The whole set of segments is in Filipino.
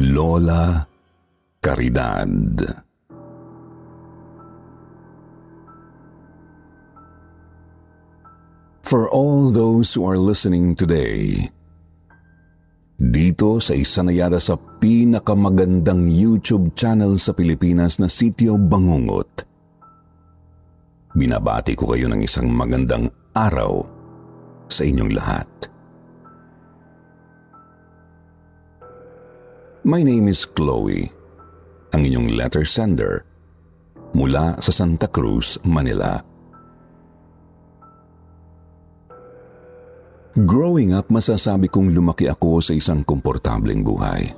Lola Caridad. For all those who are listening today, dito sa isa na yara sa pinakamagandang YouTube channel sa Pilipinas na Sitio Bangungot. Binabati ko kayo ng isang magandang araw sa inyong lahat. My name is Chloe, ang inyong letter sender mula sa Santa Cruz, Manila. Growing up, masasabi kong lumaki ako sa isang komportableng buhay.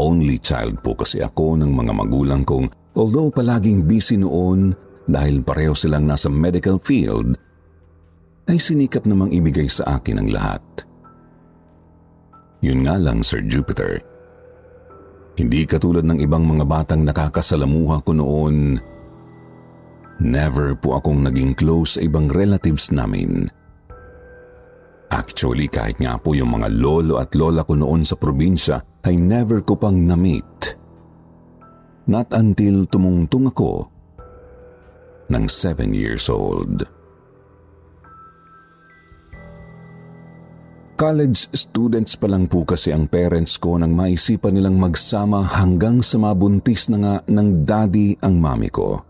Only child po kasi ako ng mga magulang kong although palaging busy noon dahil pareho silang nasa medical field, ay sinikap namang ibigay sa akin ang lahat. Yun nga lang, Sir Jupiter. Hindi katulad ng ibang mga batang nakakasalamuha ko noon, never po akong naging close sa ibang relatives namin. Actually, kahit nga po yung mga lolo at lola ko noon sa probinsya ay never ko pang na-meet. Not until tumungtong ako ng seven years old. College students pa lang po kasi ang parents ko nang maisipan nilang magsama hanggang sa mabuntis na nga ng daddy ang mami ko.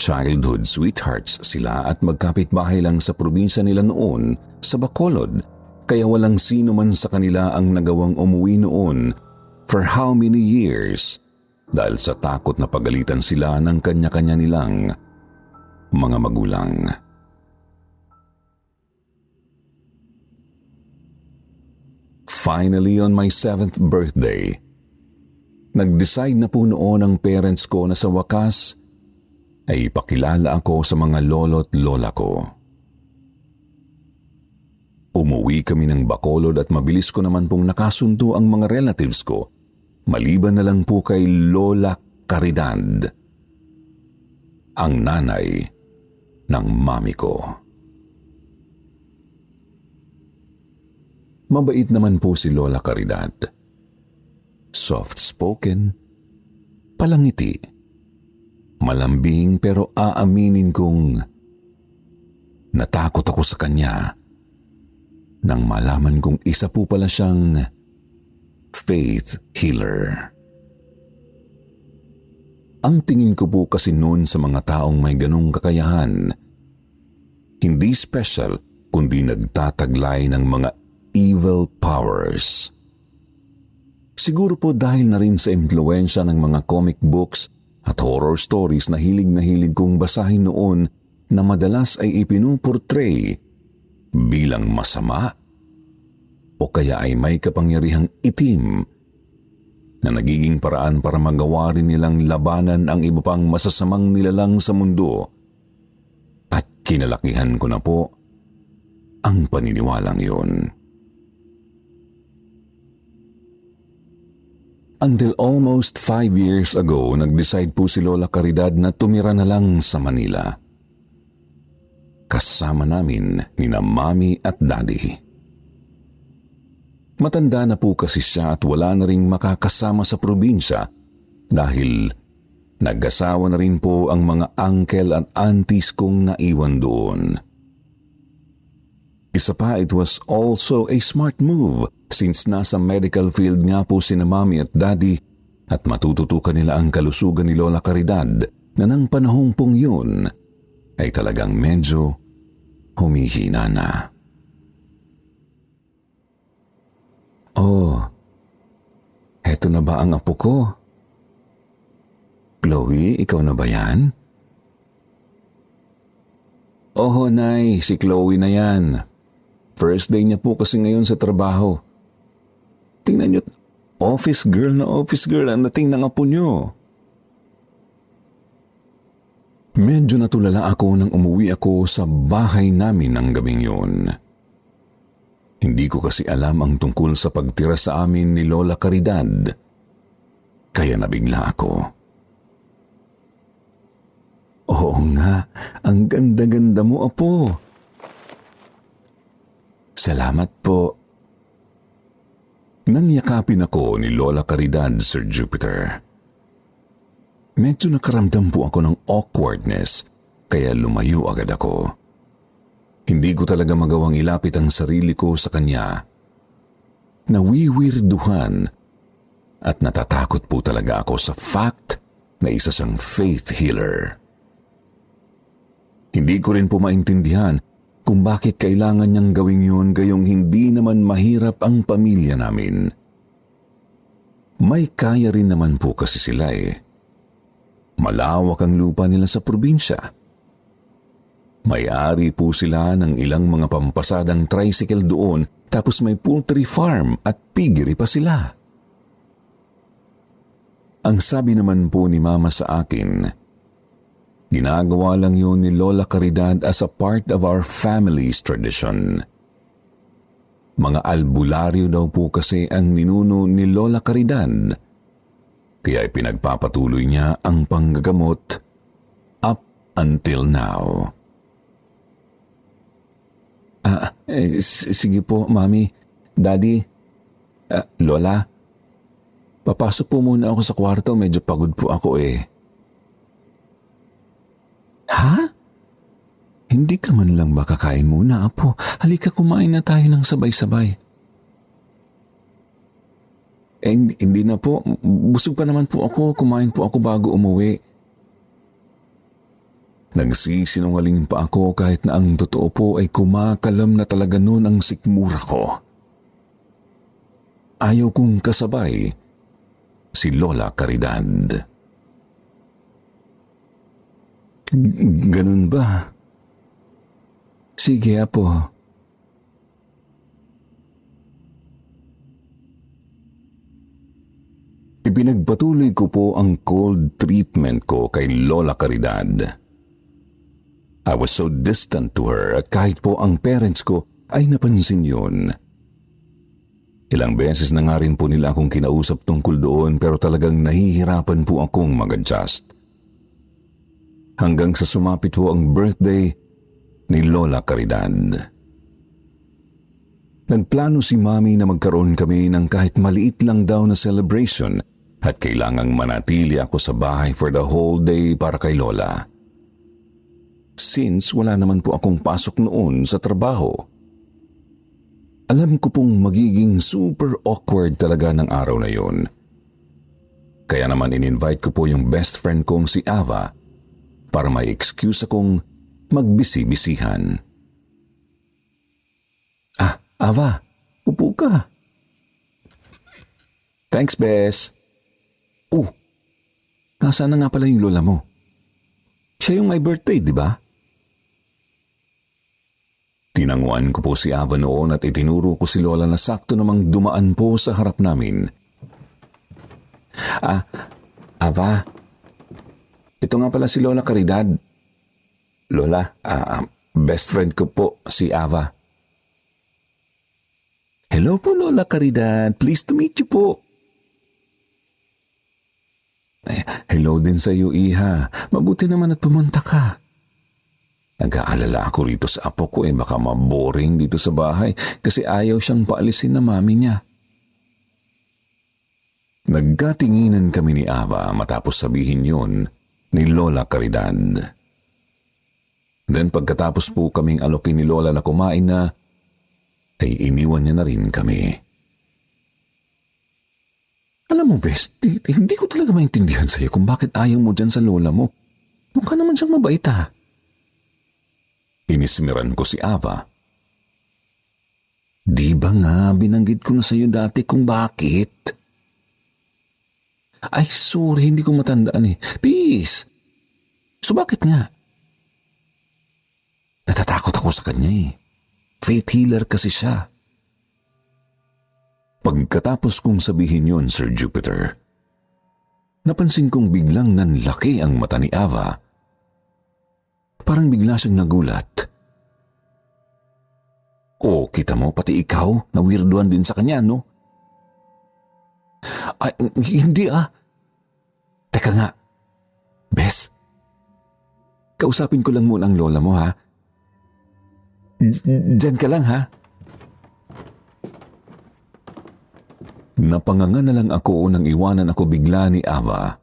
Childhood sweethearts sila at magkapit-bahay lang sa probinsya nila noon sa Bacolod kaya walang sino man sa kanila ang nagawang umuwi noon for how many years dahil sa takot na pagalitan sila ng kanya-kanya nilang mga magulang. Finally, on my seventh birthday, nag-decide na po noon ang parents ko na sa wakas ay ipakilala ako sa mga lolo't lola ko. Umuwi kami ng Bacolod at mabilis ko naman pong nakasundo ang mga relatives ko, maliban na lang po kay Lola Caridad, ang nanay ng mami ko. Mabait naman po si Lola Caridad. Soft-spoken, palangiti, Malambing pero aaminin kong natakot ako sa kanya nang malaman kong isa po pala siyang faith healer. Ang tingin ko po kasi noon sa mga taong may ganong kakayahan, hindi special kundi nagtataglay ng mga evil powers. Siguro po dahil na rin sa impluensya ng mga comic books at horror stories na hilig na hilig kong basahin noon na madalas ay ipinuportray bilang masama o kaya ay may kapangyarihang itim na nagiging paraan para magawa rin nilang labanan ang iba pang masasamang nilalang sa mundo. At kinalakihan ko na po ang paniniwalang yun. Until almost five years ago, nag-decide po si Lola Caridad na tumira na lang sa Manila. Kasama namin ni na mami at daddy. Matanda na po kasi siya at wala na ring makakasama sa probinsya dahil nag-asawa na rin po ang mga uncle at aunties kong naiwan doon. Isa pa, it was also a smart move since nasa medical field nga po sina mami at daddy at matututukan nila ang kalusugan ni Lola Caridad na nang panahong pong yun ay talagang medyo humihina na. Oh, eto na ba ang apo ko? Chloe, ikaw na ba yan? Oho, Nay, si Chloe na yan. First day niya po kasi ngayon sa trabaho. Tingnan niyo, office girl na office girl ang dating ng apo niyo. Medyo natulala ako nang umuwi ako sa bahay namin ng gabing yun. Hindi ko kasi alam ang tungkol sa pagtira sa amin ni Lola Caridad. Kaya nabigla ako. Oo nga, ang ganda-ganda mo, Apo. Salamat po. yakapin ako ni Lola Caridad, Sir Jupiter. Medyo nakaramdam po ako ng awkwardness, kaya lumayo agad ako. Hindi ko talaga magawang ilapit ang sarili ko sa kanya. Nawiwirduhan at natatakot po talaga ako sa fact na isa siyang faith healer. Hindi ko rin po maintindihan kung bakit kailangan niyang gawin yun gayong hindi naman mahirap ang pamilya namin. May kaya rin naman po kasi sila eh. Malawak ang lupa nila sa probinsya. May-ari po sila ng ilang mga pampasadang tricycle doon tapos may poultry farm at piggery pa sila. Ang sabi naman po ni Mama sa akin, ginagawa lang yun ni Lola Caridad as a part of our family's tradition. Mga albularyo daw po kasi ang ninuno ni Lola Caridad kaya ipinagpapatuloy niya ang panggagamot up until now. Ah, eh, sige po, Mami, Daddy, ah, Lola, papasok po muna ako sa kwarto, medyo pagod po ako eh. Ha? Hindi ka man lang ba kakain muna, Apo? Halika kumain na tayo ng sabay-sabay. Eh, hindi, hindi na po. Busog pa naman po ako. Kumain po ako bago umuwi. Nagsisinungaling pa ako kahit na ang totoo po ay kumakalam na talaga noon ang sikmura ko. Ayaw kong kasabay si Lola Caridad. Ganun ba? Sige, Apo. Ipinagpatuloy ko po ang cold treatment ko kay Lola Caridad. I was so distant to her at kahit po ang parents ko ay napansin yun. Ilang beses na nga rin po nila akong kinausap tungkol doon pero talagang nahihirapan po akong mag-adjust. Hanggang sa sumapit po ang birthday ni Lola Caridad. Nagplano si Mami na magkaroon kami ng kahit maliit lang daw na celebration at kailangang manatili ako sa bahay for the whole day para kay Lola. Since wala naman po akong pasok noon sa trabaho. Alam ko pong magiging super awkward talaga ng araw na yon. Kaya naman in-invite ko po yung best friend kong si Ava para may excuse akong magbisi-bisihan. Ah, Ava, upo ka. Thanks, Bess. Oh, nasaan na nga pala yung lola mo? Siya yung may birthday, di ba? Tinanguan ko po si Ava noon at itinuro ko si Lola na sakto namang dumaan po sa harap namin. Ah, Ava, ito nga pala si Lola Caridad. Lola, ah, best friend ko po si Ava. Hello po Lola Caridad, pleased to meet you po. Eh, hello din sa iyo, Iha. Mabuti naman at pumunta ka. Nag-aalala ako rito sa apo ko eh baka maboring dito sa bahay kasi ayaw siyang paalisin na mami niya. Nagkatinginan kami ni Ava matapos sabihin yun ni Lola Caridad. Then pagkatapos po kaming alokin ni Lola na kumain na, ay iniwan niya na rin kami. Alam mo, Bes, di, hindi ko talaga maintindihan sa'yo kung bakit ayaw mo dyan sa lola mo. Mukha naman siyang mabait ha. Inismiran ko si Ava. Di ba nga binanggit ko na sa'yo dati kung bakit? Ay, sorry, hindi ko matandaan eh. Peace! So bakit nga? Natatakot ako sa kanya eh. Faith healer kasi siya. Pagkatapos kong sabihin yon, Sir Jupiter, napansin kong biglang nanlaki ang mata ni Ava. Parang bigla siyang nagulat. O, kita mo, pati ikaw, nawirduan din sa kanya, no? Ay, hindi ah. Teka nga. Bes, kausapin ko lang muna ang lola mo, ha? Diyan ka lang, ha? Napanganga na lang ako nang iwanan ako bigla ni Ava.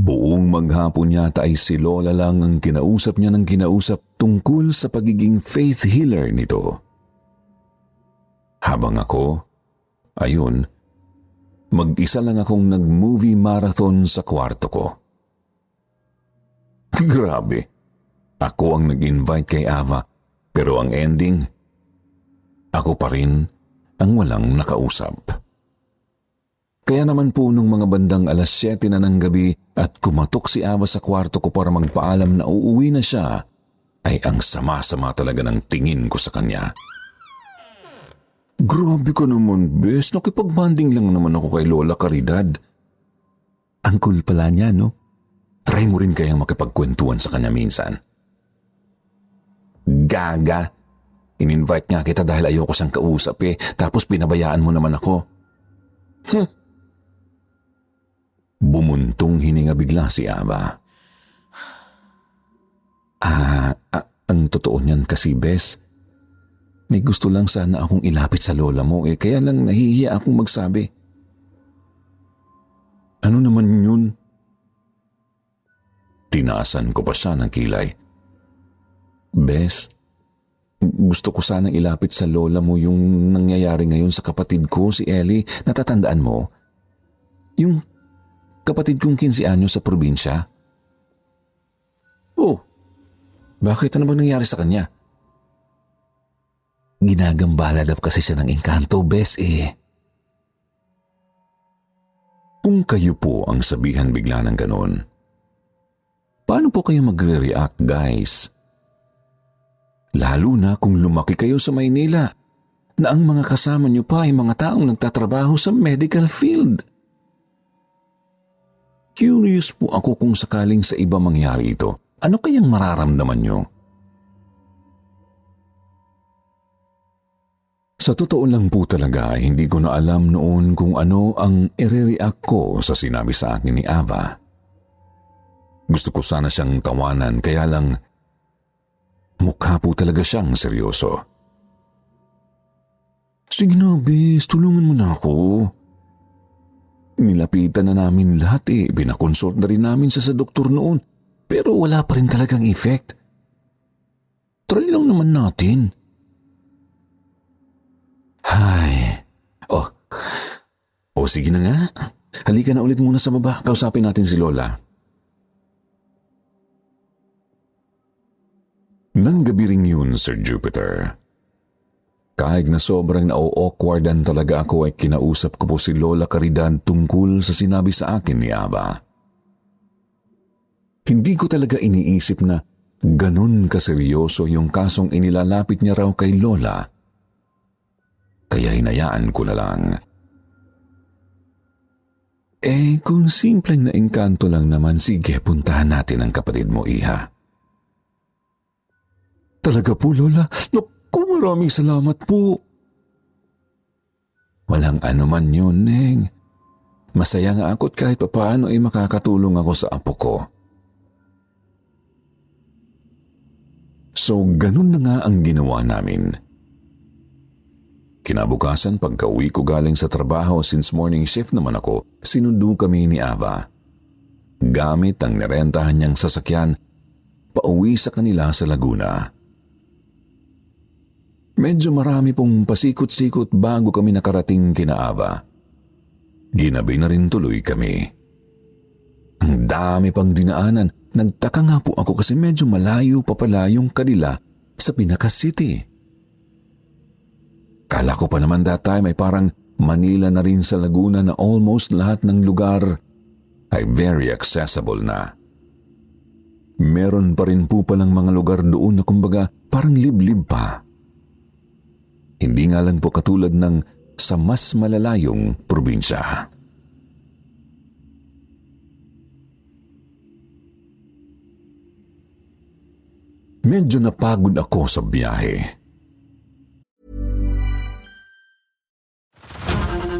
Buong maghapon yata ay si Lola lang ang kinausap niya ng kinausap tungkol sa pagiging faith healer nito. Habang ako, ayun, mag-isa lang akong nag-movie marathon sa kwarto ko. Grabe, ako ang nag-invite kay Ava, pero ang ending, ako pa rin ang walang nakausap. Kaya naman po nung mga bandang alas 7 na ng gabi at kumatok si Ava sa kwarto ko para magpaalam na uuwi na siya, ay ang sama-sama talaga ng tingin ko sa kanya. Grabe ko naman, bes. Nakipag-banding lang naman ako kay Lola Caridad. Ang cool pala niya, no? Try mo rin kayang makipagkwentuhan sa kanya minsan. Gaga. In-invite nga kita dahil ayoko siyang kausap eh, tapos pinabayaan mo naman ako. Hm, Bumuntong hininga bigla si Ava. Ah, ah, ang totoo niyan kasi, Bes. May gusto lang sana akong ilapit sa lola mo eh, kaya lang nahihiya akong magsabi. Ano naman yun? Tinaasan ko pa siya ng kilay. Bes, gusto ko sanang ilapit sa lola mo yung nangyayari ngayon sa kapatid ko, si Ellie. Natatandaan mo? Yung kapatid kong 15 anyo sa probinsya. Oh, bakit ano bang nangyari sa kanya? Ginagambala daw kasi siya ng engkanto, bes eh. Kung kayo po ang sabihan bigla ng ganon, paano po kayo magre-react, guys? Lalo na kung lumaki kayo sa Maynila na ang mga kasama niyo pa ay mga taong nagtatrabaho sa medical field. Curious po ako kung sakaling sa iba mangyari ito. Ano kayang mararamdaman nyo? Sa totoo lang po talaga, hindi ko na alam noon kung ano ang ire-react ko sa sinabi sa akin ni Ava. Gusto ko sana siyang tawanan, kaya lang mukha po talaga siyang seryoso. Sige na, bis, tulungan mo na ako. Nilapitan na namin lahat eh. Binakonsult na rin namin sa sa doktor noon. Pero wala pa rin talagang effect. Try lang naman natin. Hay. Oh. O oh, sige na nga. Halika na ulit muna sa baba. Kausapin natin si Lola. Nang gabi ring yun, Sir Jupiter, kahit na sobrang na-awkwardan talaga ako ay kinausap ko po si Lola Caridad tungkol sa sinabi sa akin ni Aba. Hindi ko talaga iniisip na ganun kaseryoso yung kasong inilalapit niya raw kay Lola. Kaya hinayaan ko na lang. Eh, kung simpleng na engkanto lang naman, sige, puntahan natin ang kapatid mo, Iha. Talaga po, Lola? No, ko maraming salamat po. Walang anuman yun, Neng. Masaya nga ako't kahit papaano ay makakatulong ako sa apo ko. So, ganun na nga ang ginawa namin. Kinabukasan, pagka-uwi ko galing sa trabaho since morning shift naman ako, sinundo kami ni Ava. Gamit ang nirentahan niyang sasakyan, pauwi sa kanila sa Laguna. Medyo marami pong pasikot-sikot bago kami nakarating kina Ava. Ginabi na rin tuloy kami. Ang dami pang dinaanan. Nagtaka nga po ako kasi medyo malayo pa pala yung kanila sa Pinaka City. Kala ko pa naman that time ay parang Manila na rin sa Laguna na almost lahat ng lugar ay very accessible na. Meron pa rin po palang mga lugar doon na kumbaga parang liblib pa. Hindi nga lang po katulad ng sa mas malalayong probinsya. Medyo napagod ako sa biyahe.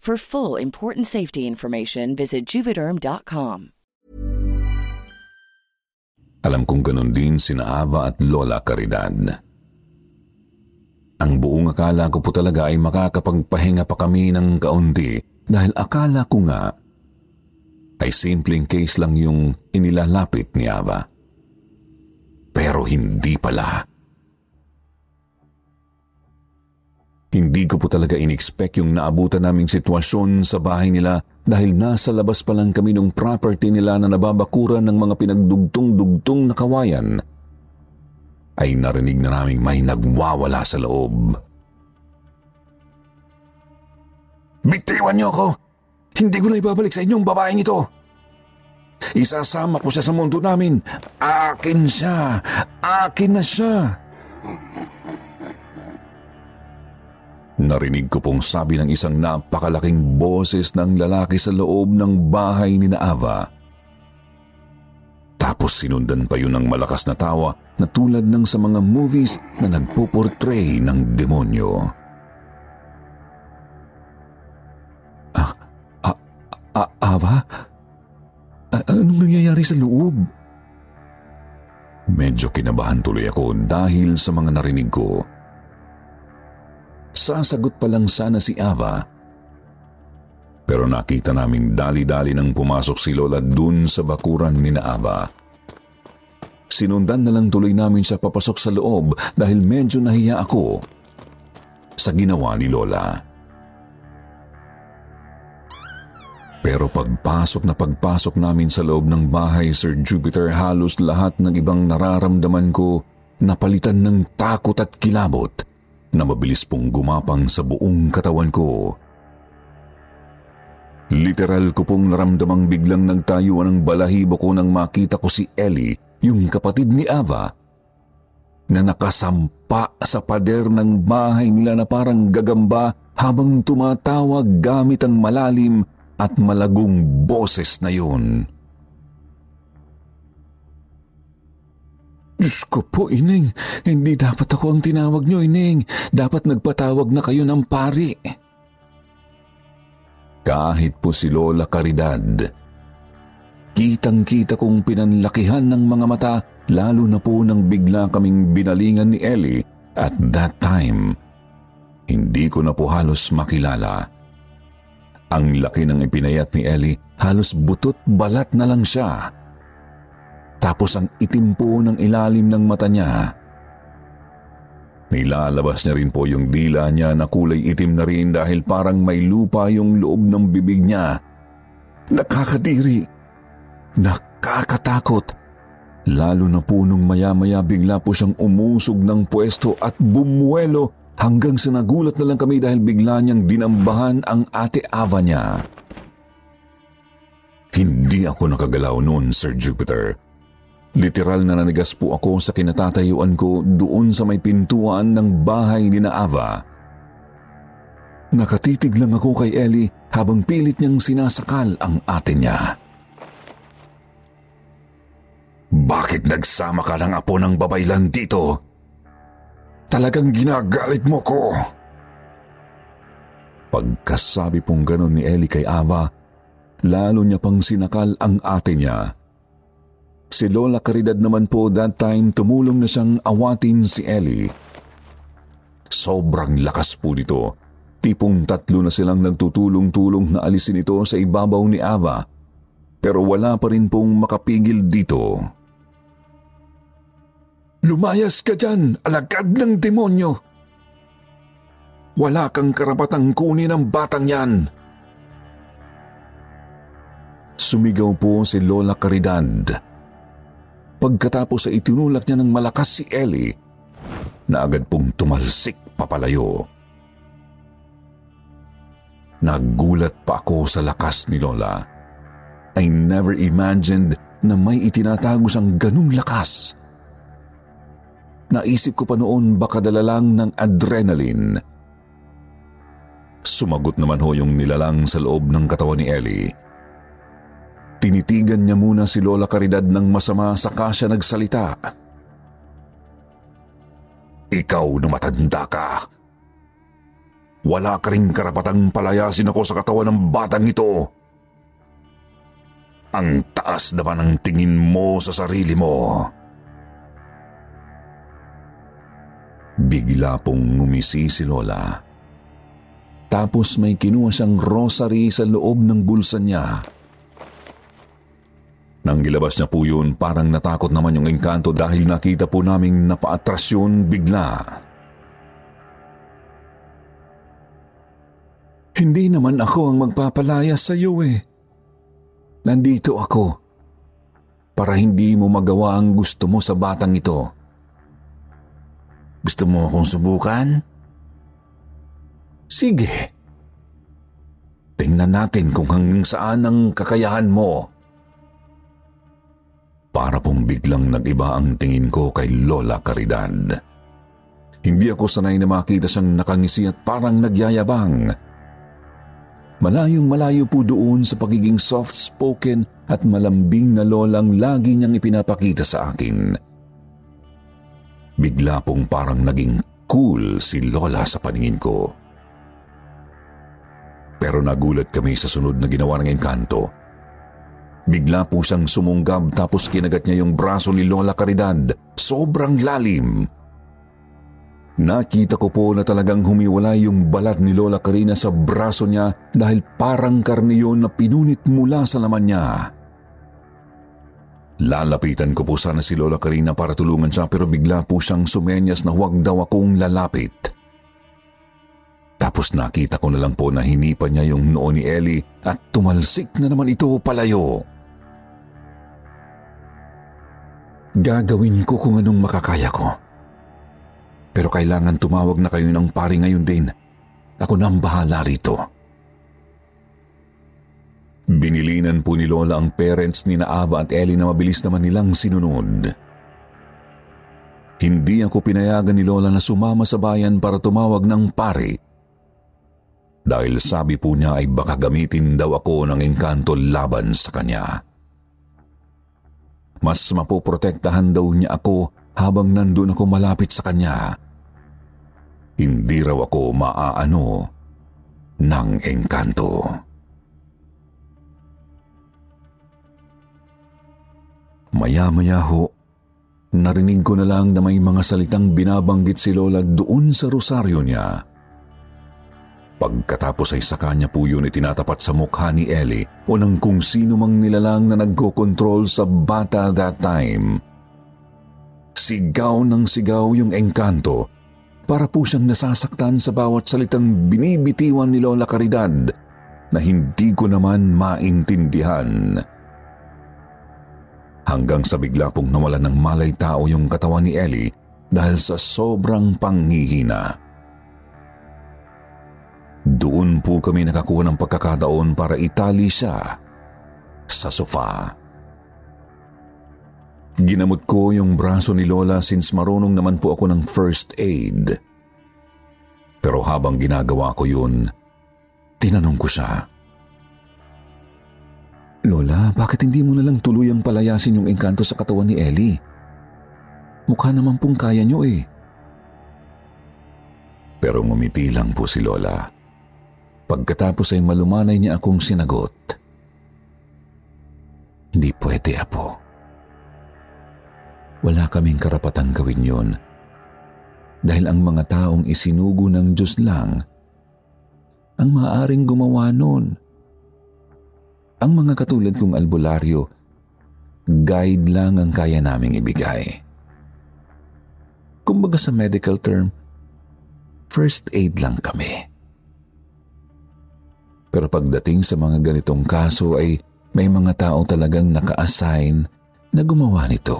For full important safety information, visit juvederm.com. Alam kong ganun din sina Ava at Lola Caridad. Ang buong akala ko po talaga ay makakapagpahinga pa kami ng kaunti dahil akala ko nga ay simpleng case lang yung inilalapit ni Ava. Pero hindi pala. Hindi ko po talaga in-expect yung naabutan naming sitwasyon sa bahay nila dahil nasa labas pa lang kami ng property nila na nababakuran ng mga pinagdugtong-dugtong na kawayan ay narinig na naming may nagwawala sa loob. Bitiwan niyo ako! Hindi ko na ibabalik sa inyong babaeng ito! Isasama ko siya sa mundo namin. Akin siya! Akin na siya! Narinig ko pong sabi ng isang napakalaking boses ng lalaki sa loob ng bahay ni Naava. Tapos sinundan pa yun ng malakas na tawa na tulad ng sa mga movies na nagpo-portray ng demonyo. Ah, ah, ah, Ava? A- anong nangyayari sa loob? Medyo kinabahan tuloy ako dahil sa mga narinig ko. Sasagot pa lang sana si Ava. Pero nakita naming dali-dali nang pumasok si Lola dun sa bakuran ni na Ava. Sinundan na lang tuloy namin siya papasok sa loob dahil medyo nahiya ako sa ginawa ni Lola. Pero pagpasok na pagpasok namin sa loob ng bahay, Sir Jupiter, halos lahat ng ibang nararamdaman ko napalitan ng takot at kilabot na mabilis pong gumapang sa buong katawan ko. Literal ko pong naramdamang biglang nagtayuan ng balahibo ko nang makita ko si Ellie, yung kapatid ni Ava, na nakasampa sa pader ng bahay nila na parang gagamba habang tumatawag gamit ang malalim at malagong boses na yun. Diyos ko po, Ineng. Hindi dapat ako ang tinawag niyo, Ineng. Dapat nagpatawag na kayo ng pari. Kahit po si Lola Caridad, kitang-kita kong pinanlakihan ng mga mata lalo na po nang bigla kaming binalingan ni Ellie at that time, hindi ko na po halos makilala. Ang laki ng ipinayat ni Ellie, halos butot balat na lang siya tapos ang itim po ng ilalim ng mata niya. Nilalabas niya rin po yung dila niya na kulay itim na rin dahil parang may lupa yung loob ng bibig niya. Nakakadiri. Nakakatakot. Lalo na po nung maya-maya bigla po siyang umusog ng pwesto at bumuelo hanggang sa nagulat na lang kami dahil bigla niyang dinambahan ang ate Ava niya. Hindi ako nakagalaw noon, Sir Jupiter. Literal na nanigas po ako sa kinatatayuan ko doon sa may pintuan ng bahay ni Naava. Nakatitig lang ako kay Ellie habang pilit niyang sinasakal ang ate niya. Bakit nagsama ka ng apo ng babaylan dito? Talagang ginagalit mo ko. Pagkasabi pong ganon ni Ellie kay Ava, lalo niya pang sinakal ang ate niya. Si Lola Caridad naman po that time tumulong na siyang awatin si Ellie. Sobrang lakas po nito. Tipong tatlo na silang nagtutulong-tulong na alisin ito sa ibabaw ni Ava. Pero wala pa rin pong makapigil dito. Lumayas ka dyan, alagad ng demonyo! Wala kang karapatang kunin ang batang yan! Sumigaw po si Lola Caridad pagkatapos ay itinulak niya ng malakas si Ellie na agad pong tumalsik papalayo. Nagulat pa ako sa lakas ni Lola. I never imagined na may itinatago siyang ganung lakas. Naisip ko pa noon baka dala lang ng adrenaline. Sumagot naman ho yung nilalang sa loob ng katawan ni Ellie. Tinitigan niya muna si Lola Caridad ng masama saka siya nagsalita. Ikaw na matanda ka. Wala ka rin karapatang palayasin ako sa katawan ng batang ito. Ang taas naman ang tingin mo sa sarili mo. Bigla pong ngumisi si Lola. Tapos may kinuha siyang rosary sa loob ng bulsa niya. Nang gilabas niya po yun, parang natakot naman yung engkanto dahil nakita po naming napaatras yun bigla. Hindi naman ako ang magpapalaya sa iyo eh. Nandito ako para hindi mo magawa ang gusto mo sa batang ito. Gusto mo akong subukan? Sige. Tingnan natin kung hanggang saan ang kakayahan mo. Para pong biglang nag-iba ang tingin ko kay Lola Caridad. Hindi ako sanay na makita siyang nakangisi at parang nagyayabang. Malayong malayo po doon sa pagiging soft-spoken at malambing na lolang lagi niyang ipinapakita sa akin. Bigla pong parang naging cool si Lola sa paningin ko. Pero nagulat kami sa sunod na ginawa ng engkanto Bigla po siyang sumunggab tapos kinagat niya yung braso ni Lola Caridad. Sobrang lalim. Nakita ko po na talagang humiwalay yung balat ni Lola Karina sa braso niya dahil parang karne yun na pinunit mula sa laman niya. Lalapitan ko po sana si Lola Karina para tulungan siya pero bigla po siyang sumenyas na huwag daw akong lalapit. Tapos nakita ko na lang po na hinipan niya yung noo ni Ellie at tumalsik na naman ito palayo. Gagawin ko kung anong makakaya ko. Pero kailangan tumawag na kayo ng pari ngayon din. Ako na ang bahala rito. Binilinan po ni Lola ang parents ni Naava at Ellie na mabilis naman nilang sinunod. Hindi ako pinayagan ni Lola na sumama sa bayan para tumawag ng pari. Dahil sabi po niya ay baka gamitin daw ako ng engkanto laban sa kanya. Mas mapoprotektahan daw niya ako habang nandun ako malapit sa kanya. Hindi raw ako maaano ng engkanto. Maya-maya ho, narinig ko na lang na may mga salitang binabanggit si Lola doon sa rosaryo niya. Pagkatapos ay sa kanya po yun itinatapat sa mukha ni Ellie o ng kung sino mang nilalang na nagko-control sa bata that time. Sigaw ng sigaw yung engkanto para po siyang nasasaktan sa bawat salitang binibitiwan ni Lola Caridad na hindi ko naman maintindihan. Hanggang sa bigla pong nawalan ng malay tao yung katawan ni Ellie dahil sa sobrang panghihina. Doon po kami nakakuha ng pagkakataon para itali siya sa sofa. Ginamot ko yung braso ni Lola since marunong naman po ako ng first aid. Pero habang ginagawa ko yun, tinanong ko siya. Lola, bakit hindi mo nalang tuluyang palayasin yung engkanto sa katawan ni Ellie? Mukha naman pong kaya nyo eh. Pero ngumiti lang po si Lola. Pagkatapos ay malumanay niya akong sinagot. Hindi pwede, Apo. Wala kaming karapatang gawin yun. Dahil ang mga taong isinugo ng Diyos lang ang maaaring gumawa nun. Ang mga katulad kong albularyo, guide lang ang kaya naming ibigay. Kumbaga sa medical term, first aid lang kami. Pero pagdating sa mga ganitong kaso ay may mga tao talagang naka-assign na gumawa nito.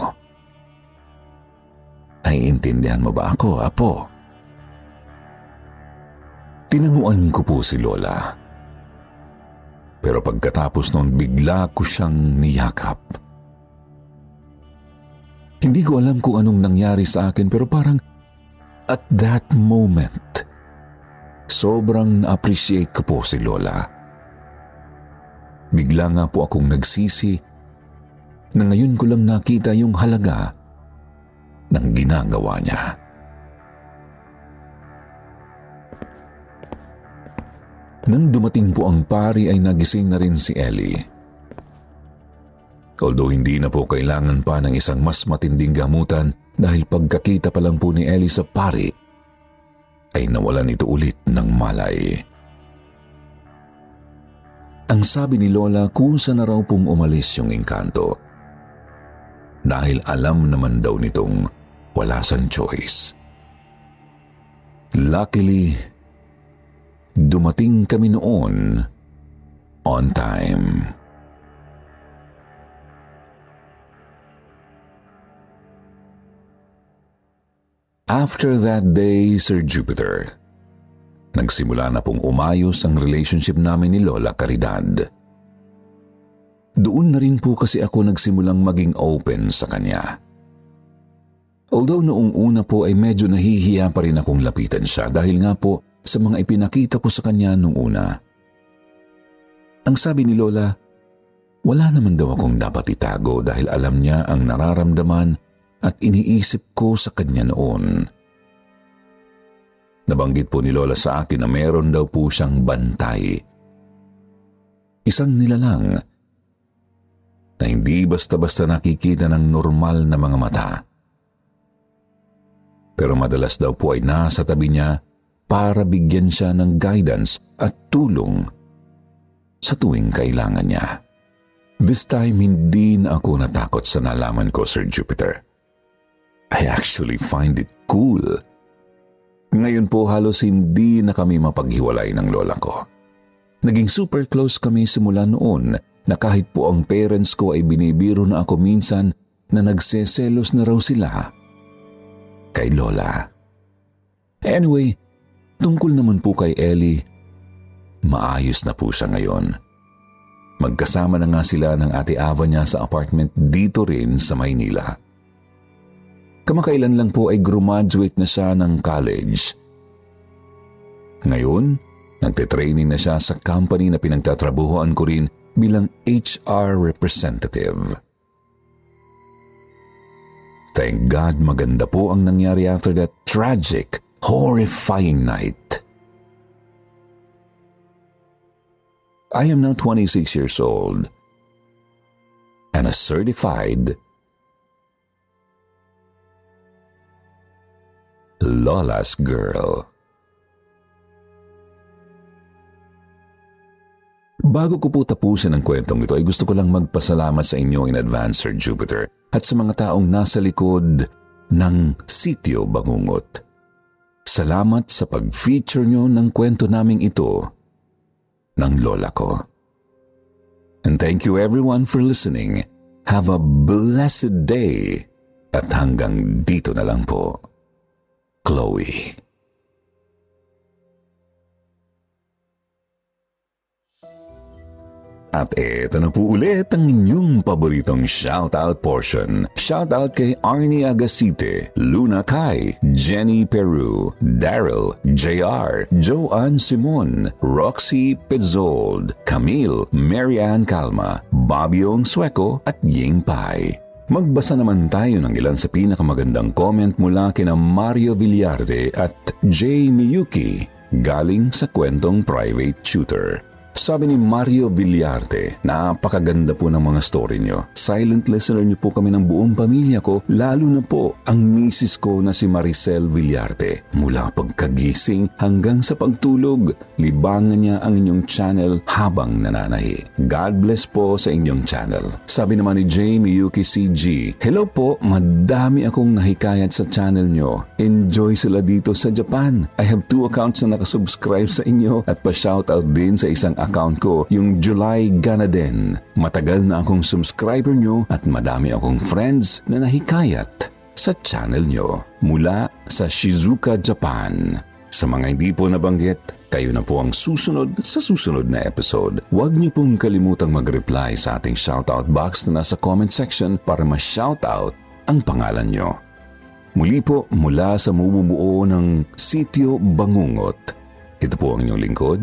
Naiintindihan mo ba ako, Apo? Tinanguan ko po si Lola. Pero pagkatapos noon bigla ko siyang niyakap. Hindi ko alam kung anong nangyari sa akin pero parang at that moment, sobrang na-appreciate ko po si Lola. Bigla nga po akong nagsisi na ngayon ko lang nakita yung halaga ng ginagawa niya. Nang dumating po ang pari ay nagising na rin si Ellie. Although hindi na po kailangan pa ng isang mas matinding gamutan dahil pagkakita pa lang po ni Ellie sa pari, ay nawalan ito ulit ng malay. Ang sabi ni Lola kung saan na raw pong umalis yung engkanto. Dahil alam naman daw nitong wala sang choice. Luckily, dumating kami noon on time. After that day, Sir Jupiter, nagsimula na pong umayos ang relationship namin ni Lola Caridad. Doon na rin po kasi ako nagsimulang maging open sa kanya. Although noong una po ay medyo nahihiya pa rin akong lapitan siya dahil nga po sa mga ipinakita ko sa kanya noong una. Ang sabi ni Lola, wala naman daw akong dapat itago dahil alam niya ang nararamdaman at iniisip ko sa kanya noon. Nabanggit po ni Lola sa akin na meron daw po siyang bantay. Isang nilalang na hindi basta-basta nakikita ng normal na mga mata. Pero madalas daw po ay nasa tabi niya para bigyan siya ng guidance at tulong sa tuwing kailangan niya. This time, hindi na ako natakot sa nalaman ko, Sir Jupiter. I actually find it cool. Ngayon po halos hindi na kami mapaghiwalay ng lola ko. Naging super close kami simula noon na kahit po ang parents ko ay binibiro na ako minsan na nagseselos na raw sila kay lola. Anyway, tungkol naman po kay Ellie, maayos na po siya ngayon. Magkasama na nga sila ng ate Ava niya sa apartment dito rin sa Maynila. Kamakailan lang po ay graduate na siya ng college. Ngayon, nagte-training na siya sa company na pinagtatrabuhoan ko rin bilang HR representative. Thank God maganda po ang nangyari after that tragic, horrifying night. I am now 26 years old and a certified Lola's Girl. Bago ko po tapusin ang kwentong ito ay gusto ko lang magpasalamat sa inyo in advance, Sir Jupiter, at sa mga taong nasa likod ng Sitio Bangungot. Salamat sa pag-feature nyo ng kwento naming ito ng lola ko. And thank you everyone for listening. Have a blessed day at hanggang dito na lang po. Chloe. At eto na po ulit ang inyong paboritong shoutout portion. Shoutout kay Arnie Agasite, Luna Kai, Jenny Peru, Daryl, JR, Joanne Simon, Roxy Pizzold, Camille, Marianne Calma, Babiong Sueco at Ying Pai. Magbasa naman tayo ng ilan sa pinakamagandang comment mula kina Mario Villarde at Jay Miyuki galing sa kwentong private tutor. Sabi ni Mario Villarte, napakaganda po ng mga story nyo. Silent listener niyo po kami ng buong pamilya ko, lalo na po ang misis ko na si Maricel Villarte. Mula pagkagising hanggang sa pagtulog, libangan niya ang inyong channel habang nananahi. God bless po sa inyong channel. Sabi naman ni Jamie Yuki CG, Hello po, madami akong nahikayat sa channel nyo. Enjoy sila dito sa Japan. I have two accounts na nakasubscribe sa inyo at pa-shoutout din sa isang account ko, yung July Ganaden. Matagal na akong subscriber nyo at madami akong friends na nahikayat sa channel nyo mula sa Shizuoka, Japan. Sa mga hindi po nabanggit, kayo na po ang susunod sa susunod na episode. Huwag niyo pong kalimutang mag-reply sa ating shoutout box na nasa comment section para ma-shoutout ang pangalan nyo. Muli po mula sa mumubuo ng Sitio Bangungot. Ito po ang inyong lingkod,